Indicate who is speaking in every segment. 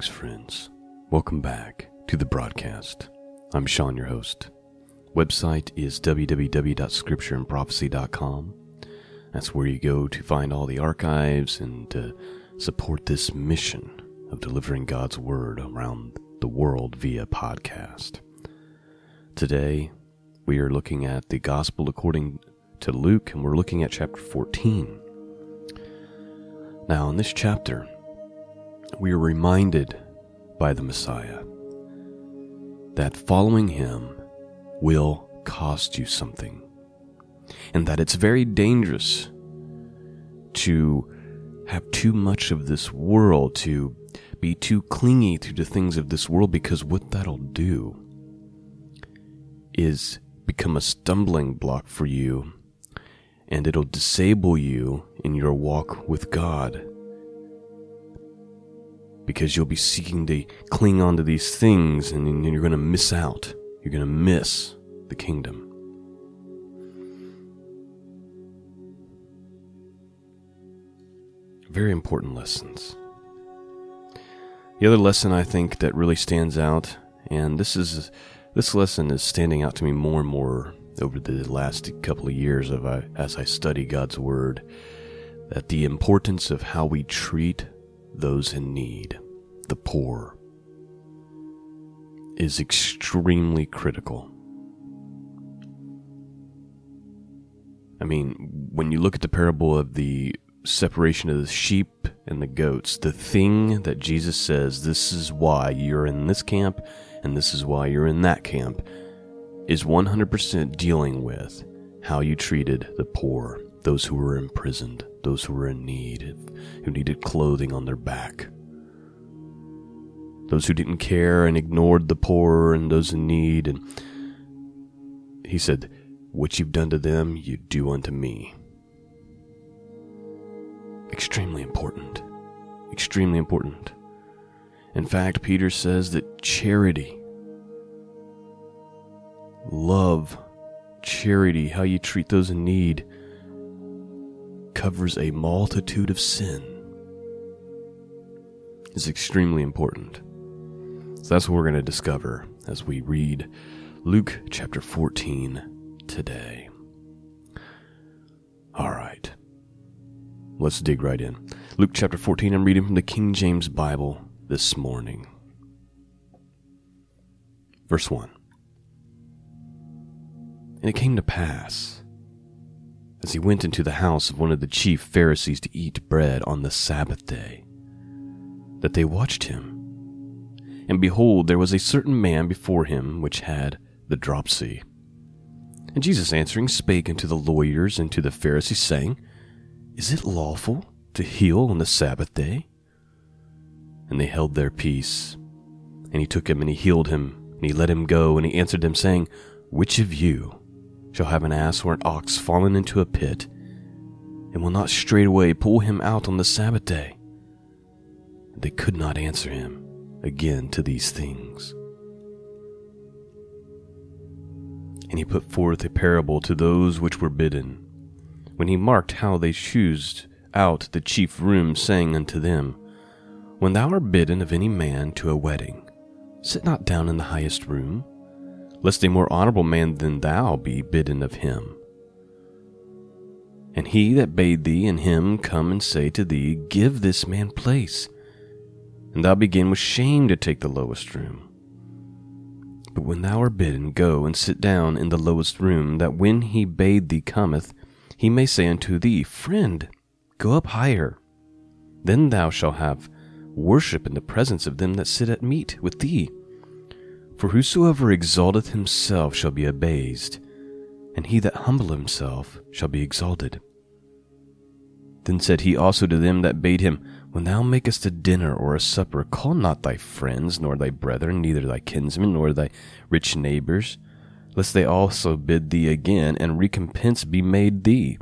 Speaker 1: Greetings, friends. Welcome back to the broadcast. I'm Sean, your host. Website is www.scriptureandprophecy.com. That's where you go to find all the archives and to support this mission of delivering God's Word around the world via podcast. Today, we are looking at the Gospel according to Luke, and we're looking at chapter 14. Now, in this chapter, we are reminded by the Messiah that following him will cost you something, and that it's very dangerous to have too much of this world, to be too clingy to the things of this world, because what that'll do is become a stumbling block for you, and it'll disable you in your walk with God because you'll be seeking to cling on to these things and you're going to miss out. You're going to miss the kingdom. Very important lessons. The other lesson I think that really stands out, and this is this lesson is standing out to me more and more over the last couple of years of I, as I study God's Word, that the importance of how we treat those in need, the poor, is extremely critical. I mean, when you look at the parable of the separation of the sheep and the goats, the thing that Jesus says, this is why you're in this camp and this is why you're in that camp, is 100% dealing with how you treated the poor, those who were imprisoned, those who were in need, who needed clothing on their back, those who didn't care and ignored the poor and those in need. And he said, What you've done to them, you do unto me. Extremely important. Extremely important. In fact, Peter says that charity, love, charity, how you treat those in need, covers a multitude of sin is extremely important. So that's what we're going to discover as we read Luke chapter 14 today. All right. Let's dig right in. Luke chapter 14, I'm reading from the King James Bible this morning. Verse 1. And it came to pass as he went into the house of one of the chief Pharisees to eat bread on the Sabbath day, that they watched him. And behold, there was a certain man before him which had the dropsy. And Jesus answering spake unto the lawyers and to the Pharisees, saying, Is it lawful to heal on the Sabbath day? And they held their peace. And he took him and he healed him, and he let him go, and he answered them, saying, Which of you shall have an ass or an ox fallen into a pit, and will not straightway pull him out on the Sabbath day? They could not answer him again to these things. And he put forth a parable to those which were bidden, when he marked how they choosed out the chief room, saying unto them, When thou art bidden of any man to a wedding, sit not down in the highest room lest a more honorable man than thou be bidden of him. And he that bade thee and him come and say to thee, Give this man place. And thou begin with shame to take the lowest room. But when thou art bidden, go and sit down in the lowest room, that when he bade thee cometh, he may say unto thee, Friend, go up higher. Then thou shalt have worship in the presence of them that sit at meat with thee. For whosoever exalteth himself shall be abased, and he that humbleth himself shall be exalted. Then said he also to them that bade him, When thou makest a dinner or a supper, call not thy friends, nor thy brethren, neither thy kinsmen, nor thy rich neighbors, lest they also bid thee again, and recompense be made thee.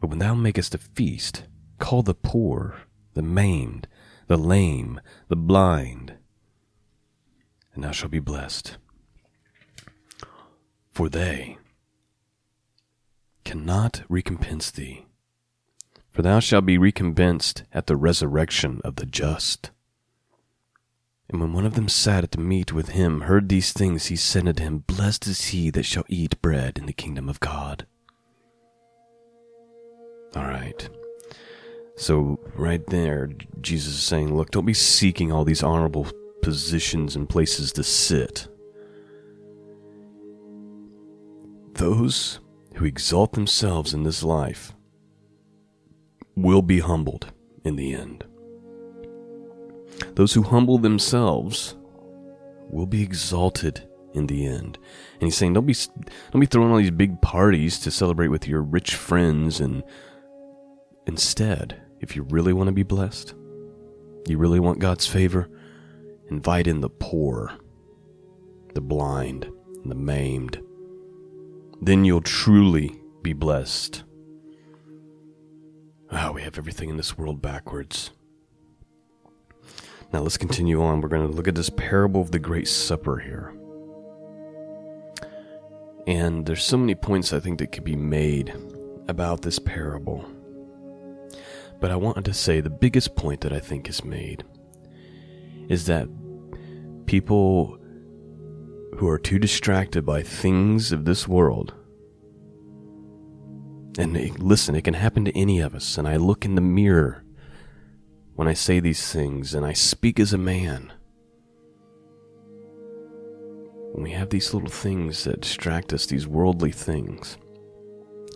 Speaker 1: But when thou makest a feast, call the poor, the maimed, the lame, the blind, and thou shalt be blessed. For they cannot recompense thee, for thou shalt be recompensed at the resurrection of the just. And when one of them sat at the meat with him, heard these things, he said unto him, Blessed is he that shall eat bread in the kingdom of God. All right. So, right there, Jesus is saying, Look, don't be seeking all these honorable positions and places to sit. Those who exalt themselves in this life will be humbled in the end. Those who humble themselves will be exalted in the end. And he's saying, don't be, don't be throwing all these big parties to celebrate with your rich friends. And instead, if you really want to be blessed, you really want God's favor, invite in the poor, the blind, and the maimed. Then you'll truly be blessed. Ah, oh, we have everything in this world backwards. Now let's continue on. We're going to look at this parable of the Great Supper here. And there's so many points I think that could be made about this parable. But I wanted to say the biggest point that I think is made is that people who are too distracted by things of this world and listen, it can happen to any of us. And I look in the mirror when I say these things and I speak as a man. When we have these little things that distract us, these worldly things,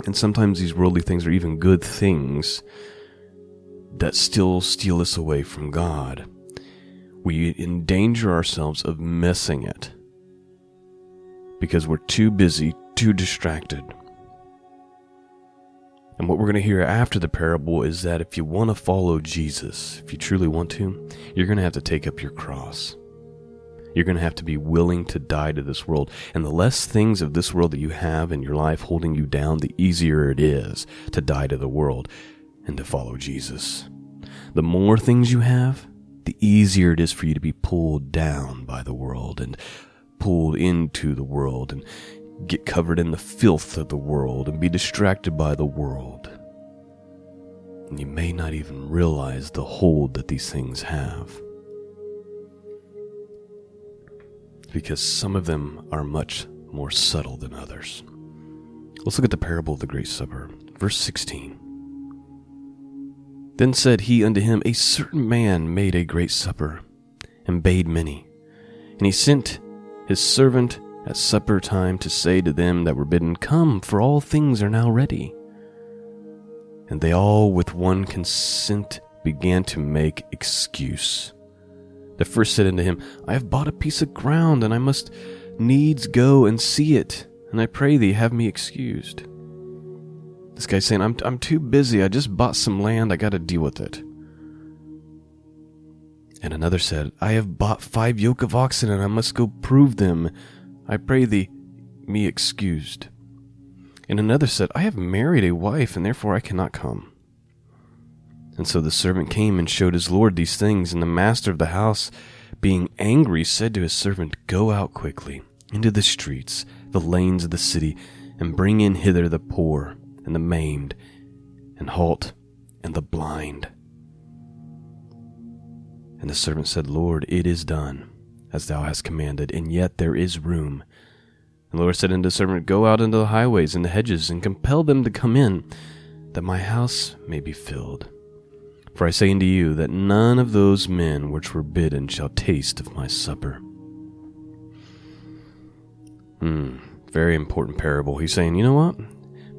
Speaker 1: and sometimes these worldly things are even good things that still steal us away from God, we endanger ourselves of missing it because we're too busy, too distracted and what we're going to hear after the parable is that if you want to follow Jesus, if you truly want to, you're going to have to take up your cross. You're going to have to be willing to die to this world. And the less things of this world that you have in your life holding you down, the easier it is to die to the world and to follow Jesus. The more things you have, the easier it is for you to be pulled down by the world and pulled into the world and get covered in the filth of the world and be distracted by the world. And you may not even realize the hold that these things have. Because some of them are much more subtle than others. Let's look at the parable of the Great Supper, verse 16. Then said he unto him, A certain man made a great supper, and bade many. And he sent his servant at supper time to say to them that were bidden, Come, for all things are now ready. And they all with one consent began to make excuse. The first said unto him, I have bought a piece of ground, and I must needs go and see it, and I pray thee have me excused. This guy's saying, I'm, I'm too busy, I just bought some land, I gotta deal with it. And another said, I have bought five yoke of oxen, and I must go prove them, I pray thee, me excused. And another said, I have married a wife, and therefore I cannot come. And so the servant came and showed his lord these things, and the master of the house, being angry, said to his servant, Go out quickly into the streets, the lanes of the city, and bring in hither the poor, and the maimed, and halt, and the blind. And the servant said, Lord, it is done as thou hast commanded, and yet there is room. And the Lord said unto the servant, Go out into the highways and the hedges, and compel them to come in, that my house may be filled. For I say unto you, that none of those men which were bidden shall taste of my supper. Hmm, very important parable. He's saying, you know what?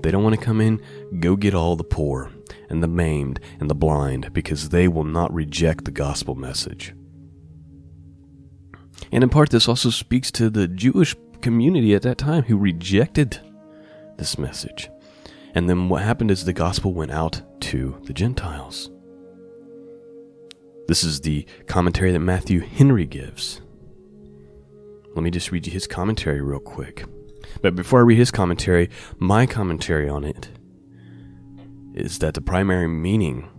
Speaker 1: They don't want to come in, go get all the poor, and the maimed, and the blind, because they will not reject the gospel message. And in part, this also speaks to the Jewish community at that time who rejected this message. And then what happened is the gospel went out to the Gentiles. This is the commentary that Matthew Henry gives. Let me just read you his commentary real quick. But before I read his commentary, my commentary on it is that the primary meaning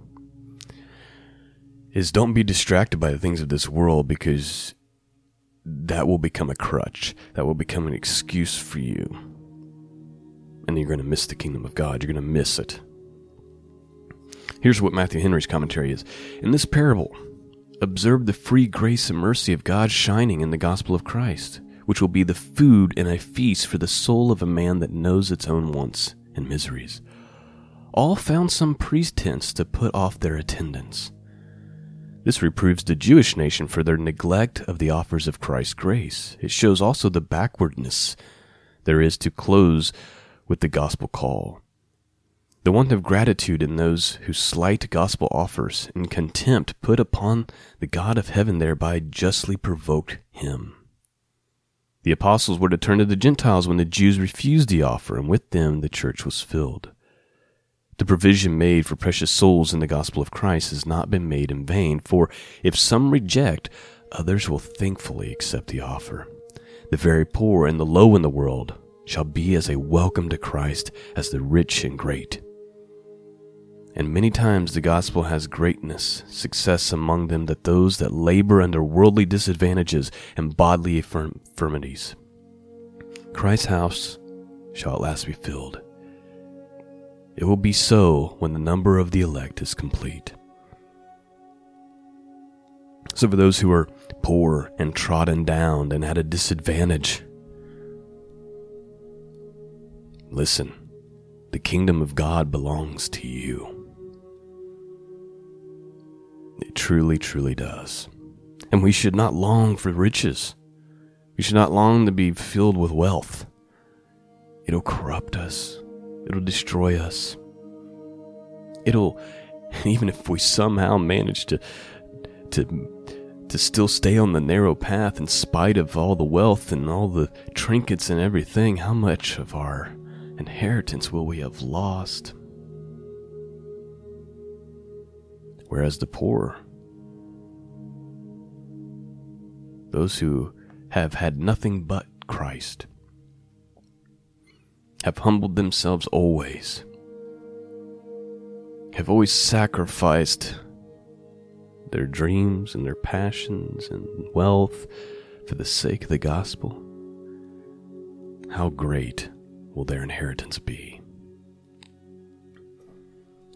Speaker 1: is don't be distracted by the things of this world because that will become a crutch. That will become an excuse for you. And you're going to miss the kingdom of God. You're going to miss it. Here's what Matthew Henry's commentary is In this parable observe the free grace and mercy of God shining in the gospel of Christ, which will be the food and a feast for the soul of a man that knows its own wants and miseries. All found some pretense to put off their attendance. This reproves the Jewish nation for their neglect of the offers of Christ's grace. It shows also the backwardness there is to close with the gospel call. The want of gratitude in those who slight gospel offers and contempt put upon the God of heaven thereby justly provoked him. The apostles were to turn to the Gentiles when the Jews refused the offer, and with them the church was filled. The provision made for precious souls in the gospel of Christ has not been made in vain, for if some reject, others will thankfully accept the offer. The very poor and the low in the world shall be as a welcome to Christ as the rich and great. And many times the gospel has greatness, success among them that those that labor under worldly disadvantages and bodily infirmities. Christ's house shall at last be filled. It will be so when the number of the elect is complete. So, for those who are poor and trodden down and at a disadvantage, listen, the kingdom of God belongs to you. Truly, truly does. And we should not long for riches. We should not long to be filled with wealth. It'll corrupt us. It'll destroy us. It'll, even if we somehow manage to, to, to still stay on the narrow path in spite of all the wealth and all the trinkets and everything, how much of our inheritance will we have lost? Whereas the poor, those who have had nothing but Christ, have humbled themselves always, have always sacrificed their dreams and their passions and wealth for the sake of the gospel, how great will their inheritance be?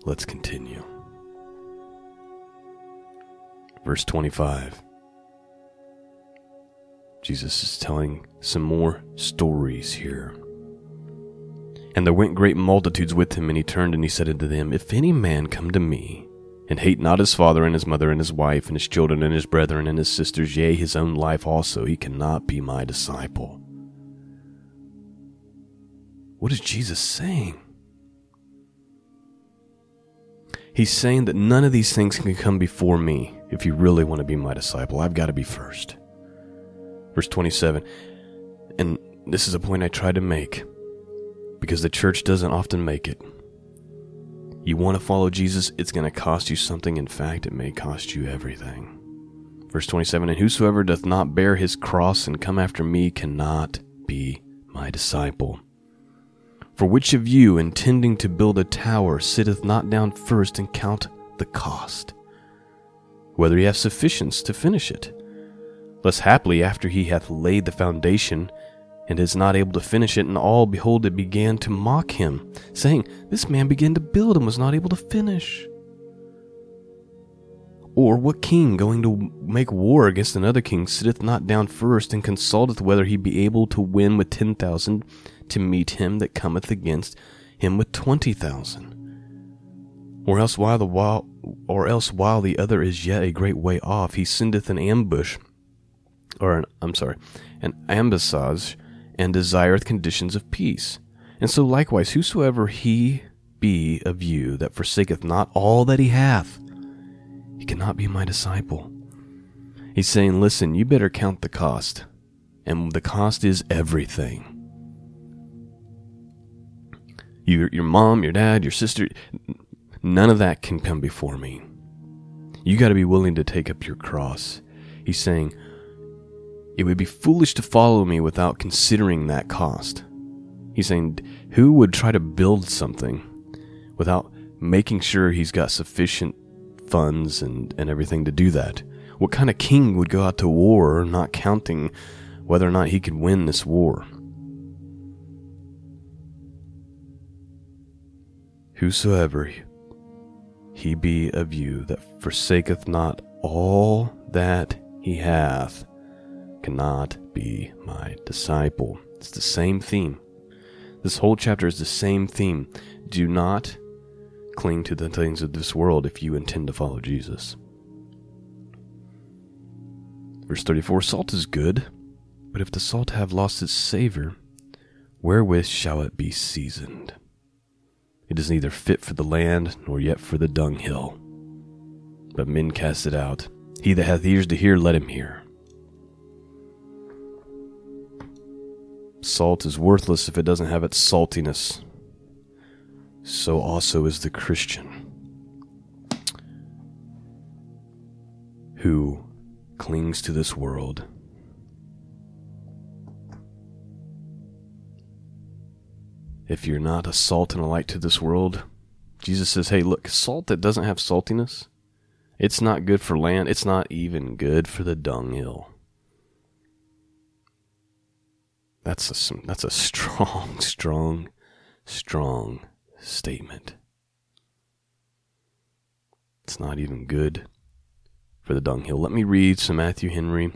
Speaker 1: Let's continue. Verse 25. Jesus is telling some more stories here. And there went great multitudes with him, and he turned and he said unto them, If any man come to me, and hate not his father and his mother and his wife and his children and his brethren and his sisters, yea, his own life also, he cannot be my disciple. What is Jesus saying? He's saying that none of these things can come before me if you really want to be my disciple. I've got to be first. Verse 27. And this is a point I try to make because the church doesn't often make it. You want to follow Jesus, it's going to cost you something. In fact, it may cost you everything. Verse 27 And whosoever doth not bear his cross and come after me cannot be my disciple. For which of you, intending to build a tower, sitteth not down first and count the cost, whether he have sufficiency to finish it? Lest haply, after he hath laid the foundation, and is not able to finish it, and all, behold, it began to mock him, saying, This man began to build and was not able to finish. Or what king going to make war against another king sitteth not down first and consulteth whether he be able to win with ten thousand to meet him that cometh against him with twenty thousand? Or else while the while or else while the other is yet a great way off, he sendeth an ambush or an, I'm sorry, an ambassage and desireth conditions of peace. And so likewise, whosoever he be of you that forsaketh not all that he hath, he cannot be my disciple. He's saying, listen, you better count the cost. And the cost is everything. Your, your mom, your dad, your sister, none of that can come before me. You got to be willing to take up your cross. He's saying, it would be foolish to follow me without considering that cost. He's saying, who would try to build something without making sure he's got sufficient funds and, and everything to do that? What kind of king would go out to war not counting whether or not he could win this war? Whosoever he be of you that forsaketh not all that he hath cannot be my disciple. It's the same theme. This whole chapter is the same theme. Do not cling to the things of this world if you intend to follow Jesus. Verse 34 Salt is good, but if the salt have lost its savor, wherewith shall it be seasoned? It is neither fit for the land, nor yet for the dunghill. But men cast it out. He that hath ears to hear, let him hear. Salt is worthless if it doesn't have its saltiness. So also is the Christian who clings to this world. If you're not a salt and a light to this world, Jesus says, hey, look, salt that doesn't have saltiness, it's not good for land. It's not even good for the dunghill. That's a that's a strong, strong, strong statement. It's not even good for the dunghill. Let me read some Matthew Henry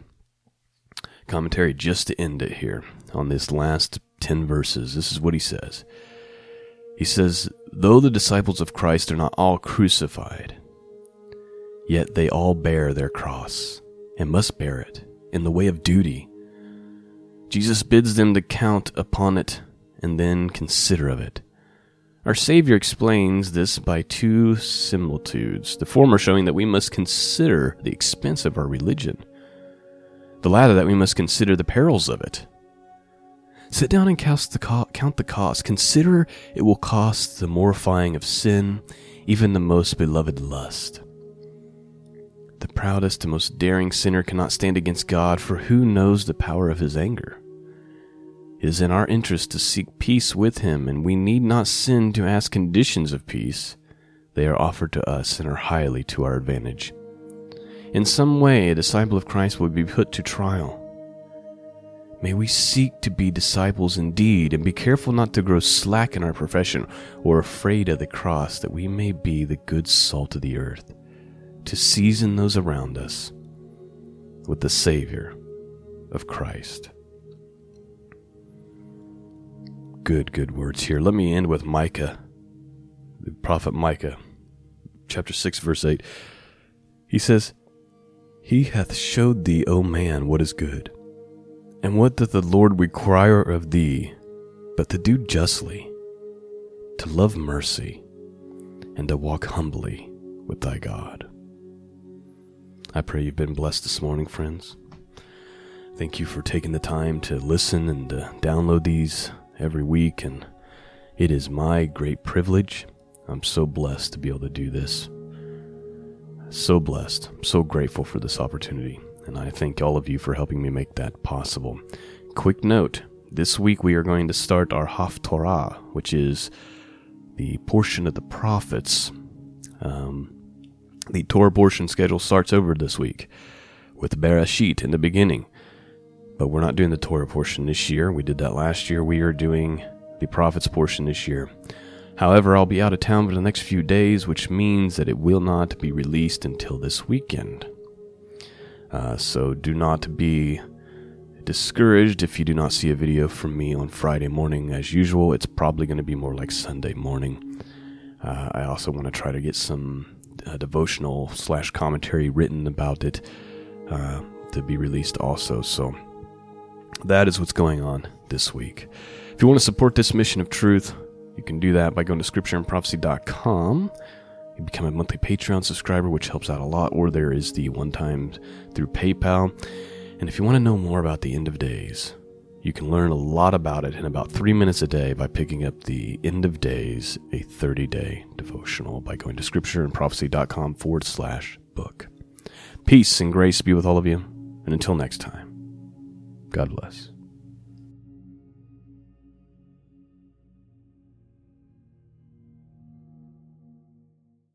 Speaker 1: commentary just to end it here on this last 10 verses. This is what he says. He says, Though the disciples of Christ are not all crucified, yet they all bear their cross and must bear it in the way of duty Jesus bids them to count upon it and then consider of it. Our Savior explains this by two similitudes, the former showing that we must consider the expense of our religion, the latter that we must consider the perils of it. Sit down and count the, co- count the cost. Consider it will cost the mortifying of sin, even the most beloved lust. The proudest and most daring sinner cannot stand against God, for who knows the power of his anger? It is in our interest to seek peace with him, and we need not sin to ask conditions of peace. They are offered to us and are highly to our advantage. In some way, a disciple of Christ will be put to trial. May we seek to be disciples indeed, and be careful not to grow slack in our profession or afraid of the cross, that we may be the good salt of the earth, to season those around us with the Savior of Christ good, good words here. Let me end with Micah, the prophet Micah, chapter 6, verse 8. He says, He hath showed thee, O man, what is good. And what doth the Lord require of thee, but to do justly, to love mercy, and to walk humbly with thy God. I pray you've been blessed this morning, friends. Thank you for taking the time to listen and uh, download these every week, and it is my great privilege. I'm so blessed to be able to do this. So blessed. So grateful for this opportunity, and I thank all of you for helping me make that possible. Quick note this week we are going to start our Haftorah, which is the portion of the prophets. Um, the Torah portion schedule starts over this week with Bereshit in the beginning but we're not doing the Torah portion this year. We did that last year. We are doing the prophets portion this year. However, I'll be out of town for the next few days, which means that it will not be released until this weekend. Uh, so do not be discouraged if you do not see a video from me on Friday morning. As usual, it's probably going to be more like Sunday morning. Uh, I also want to try to get some uh, devotional slash commentary written about it uh, to be released also. So that is what's going on this week. If you want to support this mission of truth, you can do that by going to scriptureandprophecy.com. You become a monthly Patreon subscriber, which helps out a lot, or there is the one time through PayPal. And if you want to know more about the end of days, you can learn a lot about it in about three minutes a day by picking up the End of Days, a 30 day devotional, by going to scriptureandprophecy.com forward slash book. Peace and grace be with all of you, and until next time. God bless.